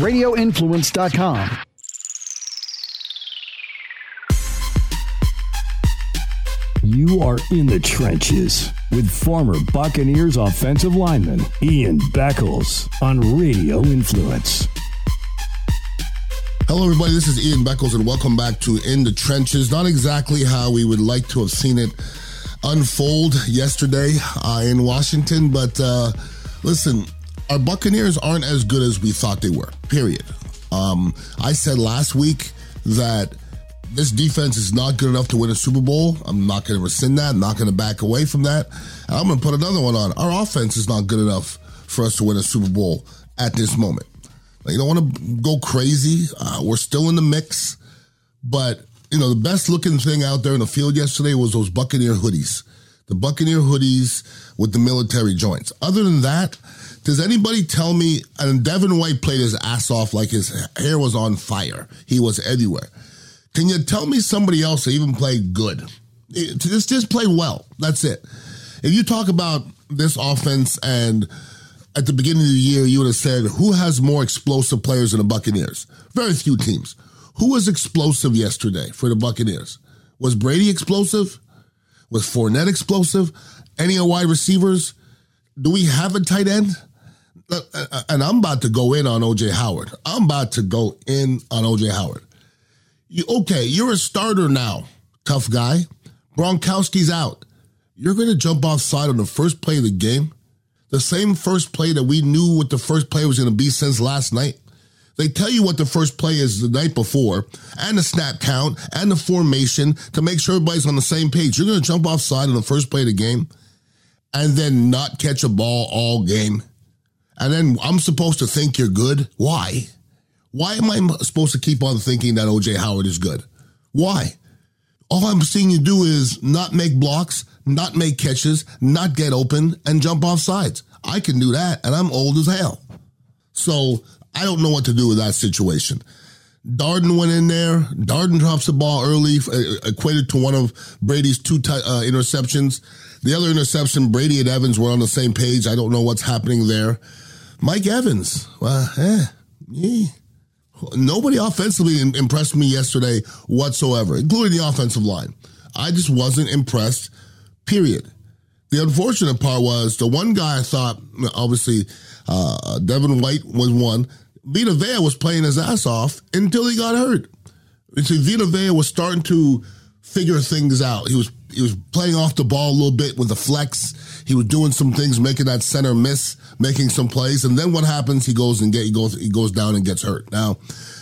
radioinfluence.com. You are in the trenches with former Buccaneers offensive lineman Ian Beckles on Radio Influence. Hello, everybody. This is Ian Beckles, and welcome back to In the Trenches. Not exactly how we would like to have seen it unfold yesterday uh, in Washington, but uh, listen, our Buccaneers aren't as good as we thought they were, period. Um, I said last week that this defense is not good enough to win a Super Bowl. I'm not going to rescind that. I'm not going to back away from that. And I'm going to put another one on. Our offense is not good enough for us to win a Super Bowl at this moment. You don't want to go crazy. Uh, we're still in the mix, but you know the best looking thing out there in the field yesterday was those Buccaneer hoodies, the Buccaneer hoodies with the military joints. Other than that, does anybody tell me? And Devin White played his ass off like his hair was on fire. He was everywhere. Can you tell me somebody else that even played good? Just just play well. That's it. If you talk about this offense and at the beginning of the year, you would have said, who has more explosive players than the Buccaneers? Very few teams. Who was explosive yesterday for the Buccaneers? Was Brady explosive? Was Fournette explosive? Any wide receivers? Do we have a tight end? Uh, uh, and I'm about to go in on OJ Howard. I'm about to go in on OJ Howard. You, okay, you're a starter now, tough guy. Gronkowski's out. You're going to jump offside on the first play of the game? The same first play that we knew what the first play was going to be since last night? They tell you what the first play is the night before, and the snap count, and the formation to make sure everybody's on the same page. You're going to jump offside on the first play of the game and then not catch a ball all game. And then I'm supposed to think you're good. Why? Why am I supposed to keep on thinking that OJ Howard is good? Why? All I'm seeing you do is not make blocks, not make catches, not get open, and jump off sides. I can do that, and I'm old as hell. So I don't know what to do with that situation. Darden went in there. Darden drops the ball early, uh, equated to one of Brady's two t- uh, interceptions. The other interception, Brady and Evans were on the same page. I don't know what's happening there. Mike Evans, well, eh, yeah. Nobody offensively impressed me yesterday whatsoever, including the offensive line. I just wasn't impressed, period. The unfortunate part was the one guy I thought, obviously, uh, Devin White was one. Vita Vea was playing his ass off until he got hurt. See, Vita Vea was starting to figure things out. He was he was playing off the ball a little bit with the flex. He was doing some things, making that center miss, making some plays, and then what happens? He goes and get he goes he goes down and gets hurt. Now,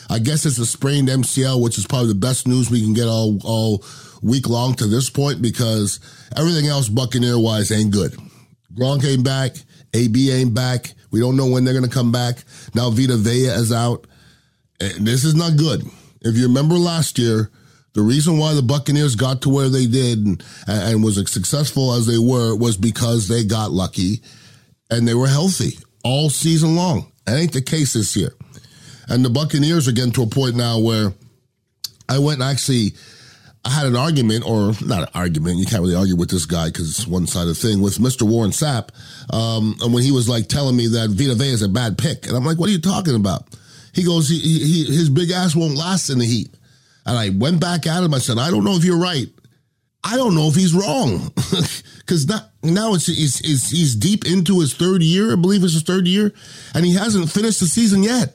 I guess it's a sprained MCL, which is probably the best news we can get all all week long to this point because everything else Buccaneer wise ain't good. Gronk came back. AB ain't back. We don't know when they're going to come back. Now Vita Vea is out. And this is not good. If you remember last year, the reason why the Buccaneers got to where they did and, and was as successful as they were was because they got lucky and they were healthy all season long. That ain't the case this year. And the Buccaneers are getting to a point now where I went and actually I had an argument, or not an argument. You can't really argue with this guy because it's one sided thing with Mr. Warren Sapp. Um, and when he was like telling me that Vita Vea is a bad pick, and I'm like, what are you talking about? He goes, he, he, his big ass won't last in the heat. And I went back at him. I said, I don't know if you're right. I don't know if he's wrong because now it's, it's, it's, he's deep into his third year. I believe it's his third year, and he hasn't finished the season yet.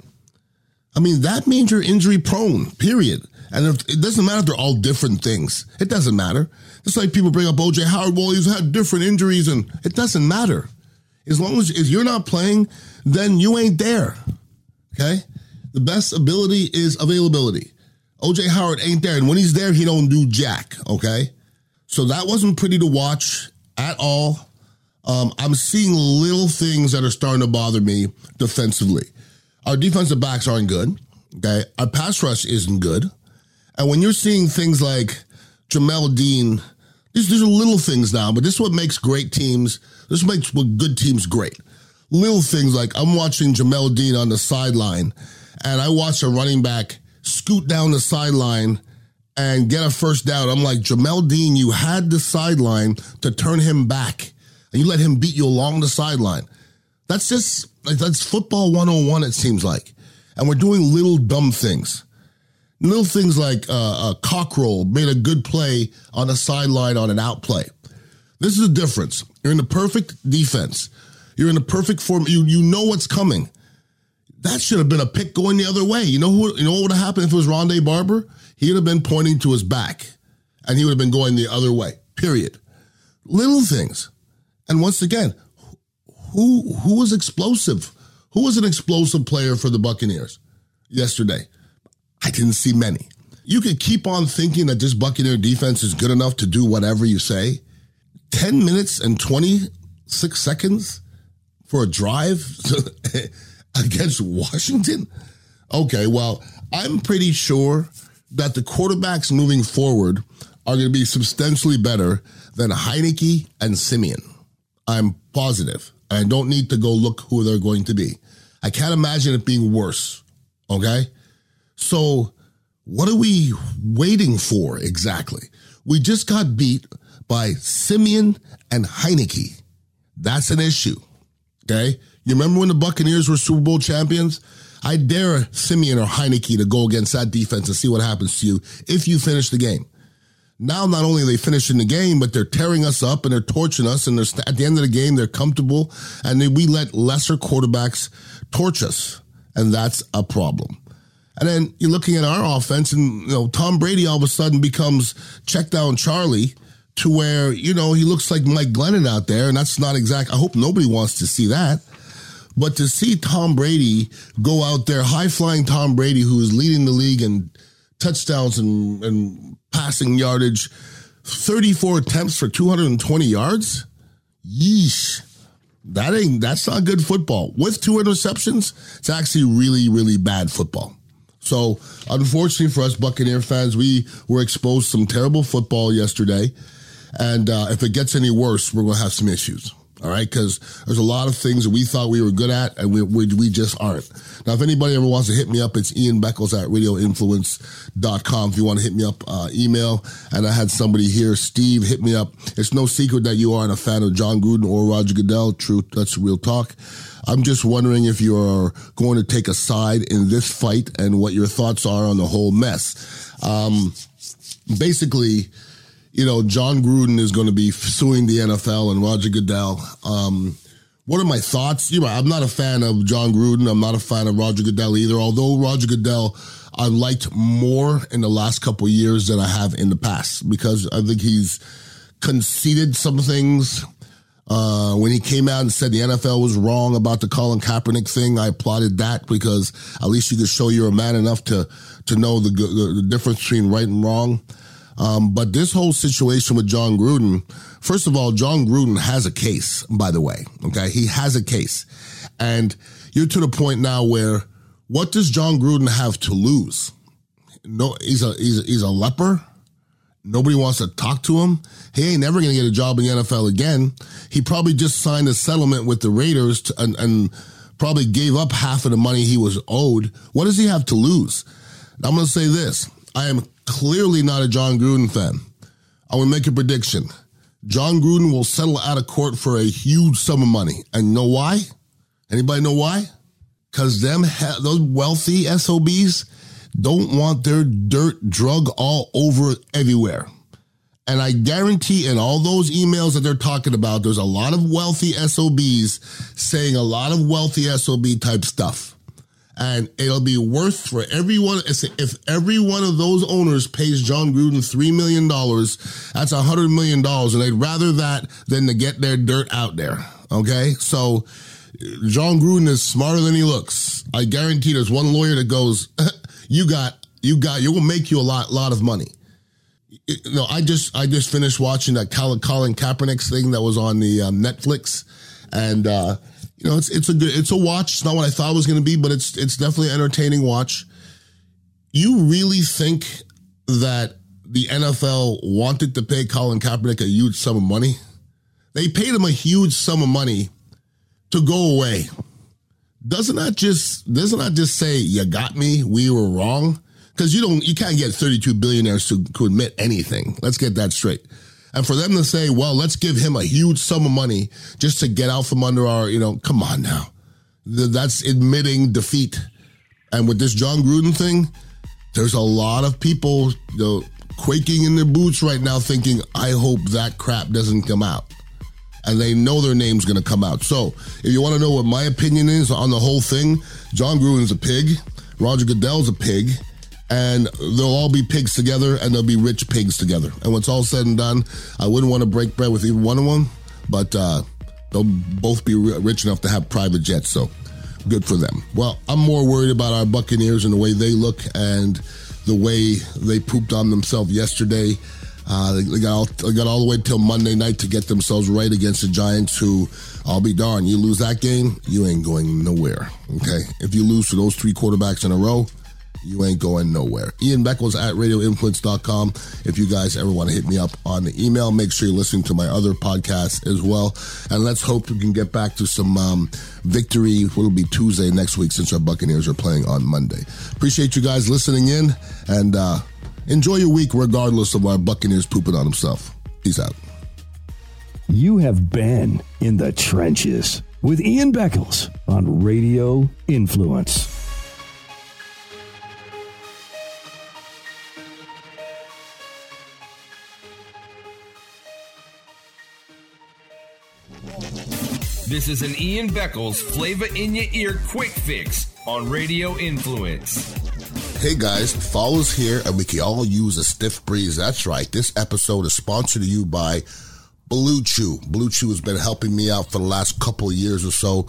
I mean, that means you're injury prone. Period. And if, it doesn't matter if they're all different things. It doesn't matter. Just like people bring up OJ Howard, well, he's had different injuries, and it doesn't matter. As long as if you're not playing, then you ain't there. Okay? The best ability is availability. OJ Howard ain't there, and when he's there, he don't do jack. Okay? So that wasn't pretty to watch at all. Um, I'm seeing little things that are starting to bother me defensively. Our defensive backs aren't good. Okay. Our pass rush isn't good. And when you're seeing things like Jamel Dean, these, these are little things now, but this is what makes great teams, this makes what good teams great. Little things like I'm watching Jamel Dean on the sideline, and I watch a running back scoot down the sideline and get a first down. I'm like, Jamel Dean, you had the sideline to turn him back, and you let him beat you along the sideline. That's just, like, that's football 101, it seems like. And we're doing little dumb things. Little things like uh, a Cockrell made a good play on a sideline on an out play. This is the difference. You're in the perfect defense. You're in the perfect form. You you know what's coming. That should have been a pick going the other way. You know who? You know what would have happened if it was Rondé Barber? He would have been pointing to his back, and he would have been going the other way. Period. Little things. And once again, who who was explosive? Who was an explosive player for the Buccaneers yesterday? I didn't see many. You could keep on thinking that this Buccaneer defense is good enough to do whatever you say. 10 minutes and 26 seconds for a drive against Washington? Okay, well, I'm pretty sure that the quarterbacks moving forward are going to be substantially better than Heinicke and Siemian. I'm positive. I don't need to go look who they're going to be. I can't imagine it being worse. Okay? So, what are we waiting for exactly? We just got beat by Siemian and Heinicke. That's an issue. Okay? You remember when the Buccaneers were Super Bowl champions? I dare Siemian or Heinicke to go against that defense and see what happens to you if you finish the game. Now, not only are they finishing the game, but they're tearing us up and they're torching us. And they're, at the end of the game, they're comfortable and they, we let lesser quarterbacks torch us. And that's a problem. And then you're looking at our offense and, you know, Tom Brady all of a sudden becomes check down Charlie to where, you know, he looks like Mike Glennon out there. And that's not exact. I hope nobody wants to see that. But to see Tom Brady go out there, high flying Tom Brady, who is leading the league in touchdowns and, and passing yardage, 34 attempts for 220 yards. Yeesh. That ain't, that's not good football. With two interceptions, it's actually really, really bad football. So, unfortunately for us Buccaneer fans, we were exposed to some terrible football yesterday. And uh, if it gets any worse, we're going to have some issues. All right. Cause there's a lot of things that we thought we were good at and we, we, we just aren't. Now, if anybody ever wants to hit me up, it's Ian Beckles at radioinfluence.com. If you want to hit me up, uh, email. And I had somebody here, Steve, hit me up. It's no secret that you aren't a fan of Jon Gruden or Roger Goodell. Truth. That's real talk. I'm just wondering if you're going to take a side in this fight and what your thoughts are on the whole mess. Um, basically, you know, Jon Gruden is going to be suing the NFL and Roger Goodell. Um, what are my thoughts? You know, I'm not a fan of Jon Gruden. I'm not a fan of Roger Goodell either. Although Roger Goodell, I liked more in the last couple years than I have in the past because I think he's conceded some things. Uh, when he came out and said the NFL was wrong about the Colin Kaepernick thing, I applauded that because at least you could show you're a man enough to to know the, the difference between right and wrong. Um, but this whole situation with Jon Gruden, first of all, Jon Gruden has a case, by the way. Okay. He has a case. And you're to the point now where what does Jon Gruden have to lose? No, he's a, he's a, he's a leper. Nobody wants to talk to him. He ain't never going to get a job in the NFL again. He probably just signed a settlement with the Raiders to, and, and probably gave up half of the money he was owed. What does he have to lose? I'm going to say this. I am clearly not a Jon Gruden fan. I will make a prediction. Jon Gruden will settle out of court for a huge sum of money. And you know why? Anybody know why? Because them ha- those wealthy SOBs don't want their dirt drug all over everywhere. And I guarantee in all those emails that they're talking about, there's a lot of wealthy SOBs saying a lot of wealthy SOB type stuff and it'll be worth for everyone. If every one of those owners pays Jon Gruden three million dollars, that's a hundred million dollars, and they'd rather that than to get their dirt out there. Okay, so Jon Gruden is smarter than he looks. I guarantee there's one lawyer that goes, "You got, you got, you will make you a lot, lot of money." Know, I just, I just finished watching that Colin Kaepernick thing that was on the um, Netflix, and. uh you know, it's it's a good it's a watch. It's not what I thought it was going to be, but it's it's definitely an entertaining watch. You really think that the NFL wanted to pay Colin Kaepernick a huge sum of money? They paid him a huge sum of money to go away. Doesn't that just doesn't that just say you got me? We were wrong because you don't you can't get 32 billionaires to, to admit anything. Let's get that straight. And for them to say, well, let's give him a huge sum of money just to get out from under our, you know, come on now. That's admitting defeat. And with this Jon Gruden thing, there's a lot of people you know, quaking in their boots right now thinking, I hope that crap doesn't come out. And they know their name's going to come out. So if you want to know what my opinion is on the whole thing, Jon Gruden's a pig, Roger Goodell's a pig, and they'll all be pigs together and they'll be rich pigs together. And when it's all said and done, I wouldn't want to break bread with either one of them, but uh, they'll both be rich enough to have private jets. So good for them. Well, I'm more worried about our Buccaneers and the way they look and the way they pooped on themselves yesterday. Uh, they, got all, they got all the way till Monday night to get themselves right against the Giants, who, I'll be darned, you lose that game, you ain't going nowhere. Okay, if you lose to those three quarterbacks in a row, you ain't going nowhere. Ian Beckles at radioinfluence.com. If you guys ever want to hit me up on the email, make sure you're listening to my other podcasts as well. And let's hope we can get back to some um, victory. Will be Tuesday next week since our Buccaneers are playing on Monday. Appreciate you guys listening in and uh, enjoy your week regardless of our Buccaneers pooping on himself. Peace out. You have been in the trenches with Ian Beckles on Radio Influence. This is an Ian Beckles flavor in your ear quick fix on Radio Influence. Hey guys, fall is here and we can all use a stiff breeze. That's right. This episode is sponsored to you by Blue Chew. Blue Chew has been helping me out for the last couple years or so.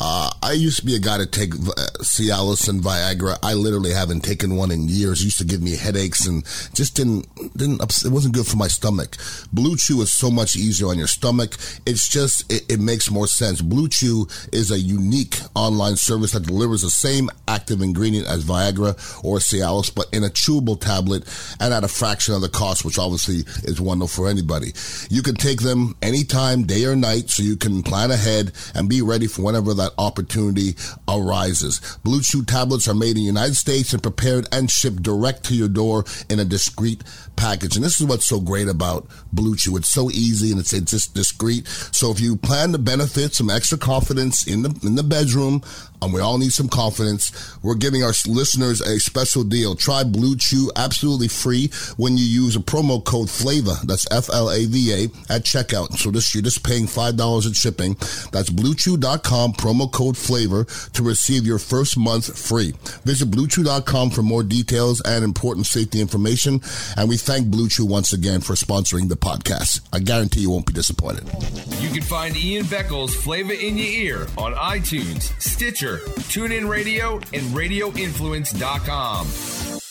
Uh, I used to be a guy to take uh, Cialis and Viagra. I literally haven't taken one in years. It used to give me headaches and just didn't didn't it wasn't good for my stomach. Blue Chew is so much easier on your stomach. It's just it, it makes more sense. Blue Chew is a unique online service that delivers the same active ingredient as Viagra or Cialis, but in a chewable tablet and at a fraction of the cost, which obviously is wonderful for anybody. You can take them anytime, day or night, so you can plan ahead and be ready for whenever that opportunity arises. Blue Chew tablets are made in the United States and prepared and shipped direct to your door in a discreet package. And this is what's so great about Blue Chew. It's so easy and it's, it's just discreet. So if you plan to benefit some extra confidence in the in the bedroom, and we all need some confidence. We're giving our listeners a special deal. Try Blue Chew absolutely free when you use a promo code FLAVA. That's F L A V A at checkout. So this you're just paying five dollars in shipping. That's BlueChew.com promo code FLAVOR to receive your first month free. Visit BlueChew.com for more details and important safety information. And we thank Blue Chew once again for sponsoring the podcast. I guarantee you won't be disappointed. You can find Ian Beckles' Flavor in Your Ear on iTunes, Stitcher, TuneIn Radio, and RadioInfluence.com.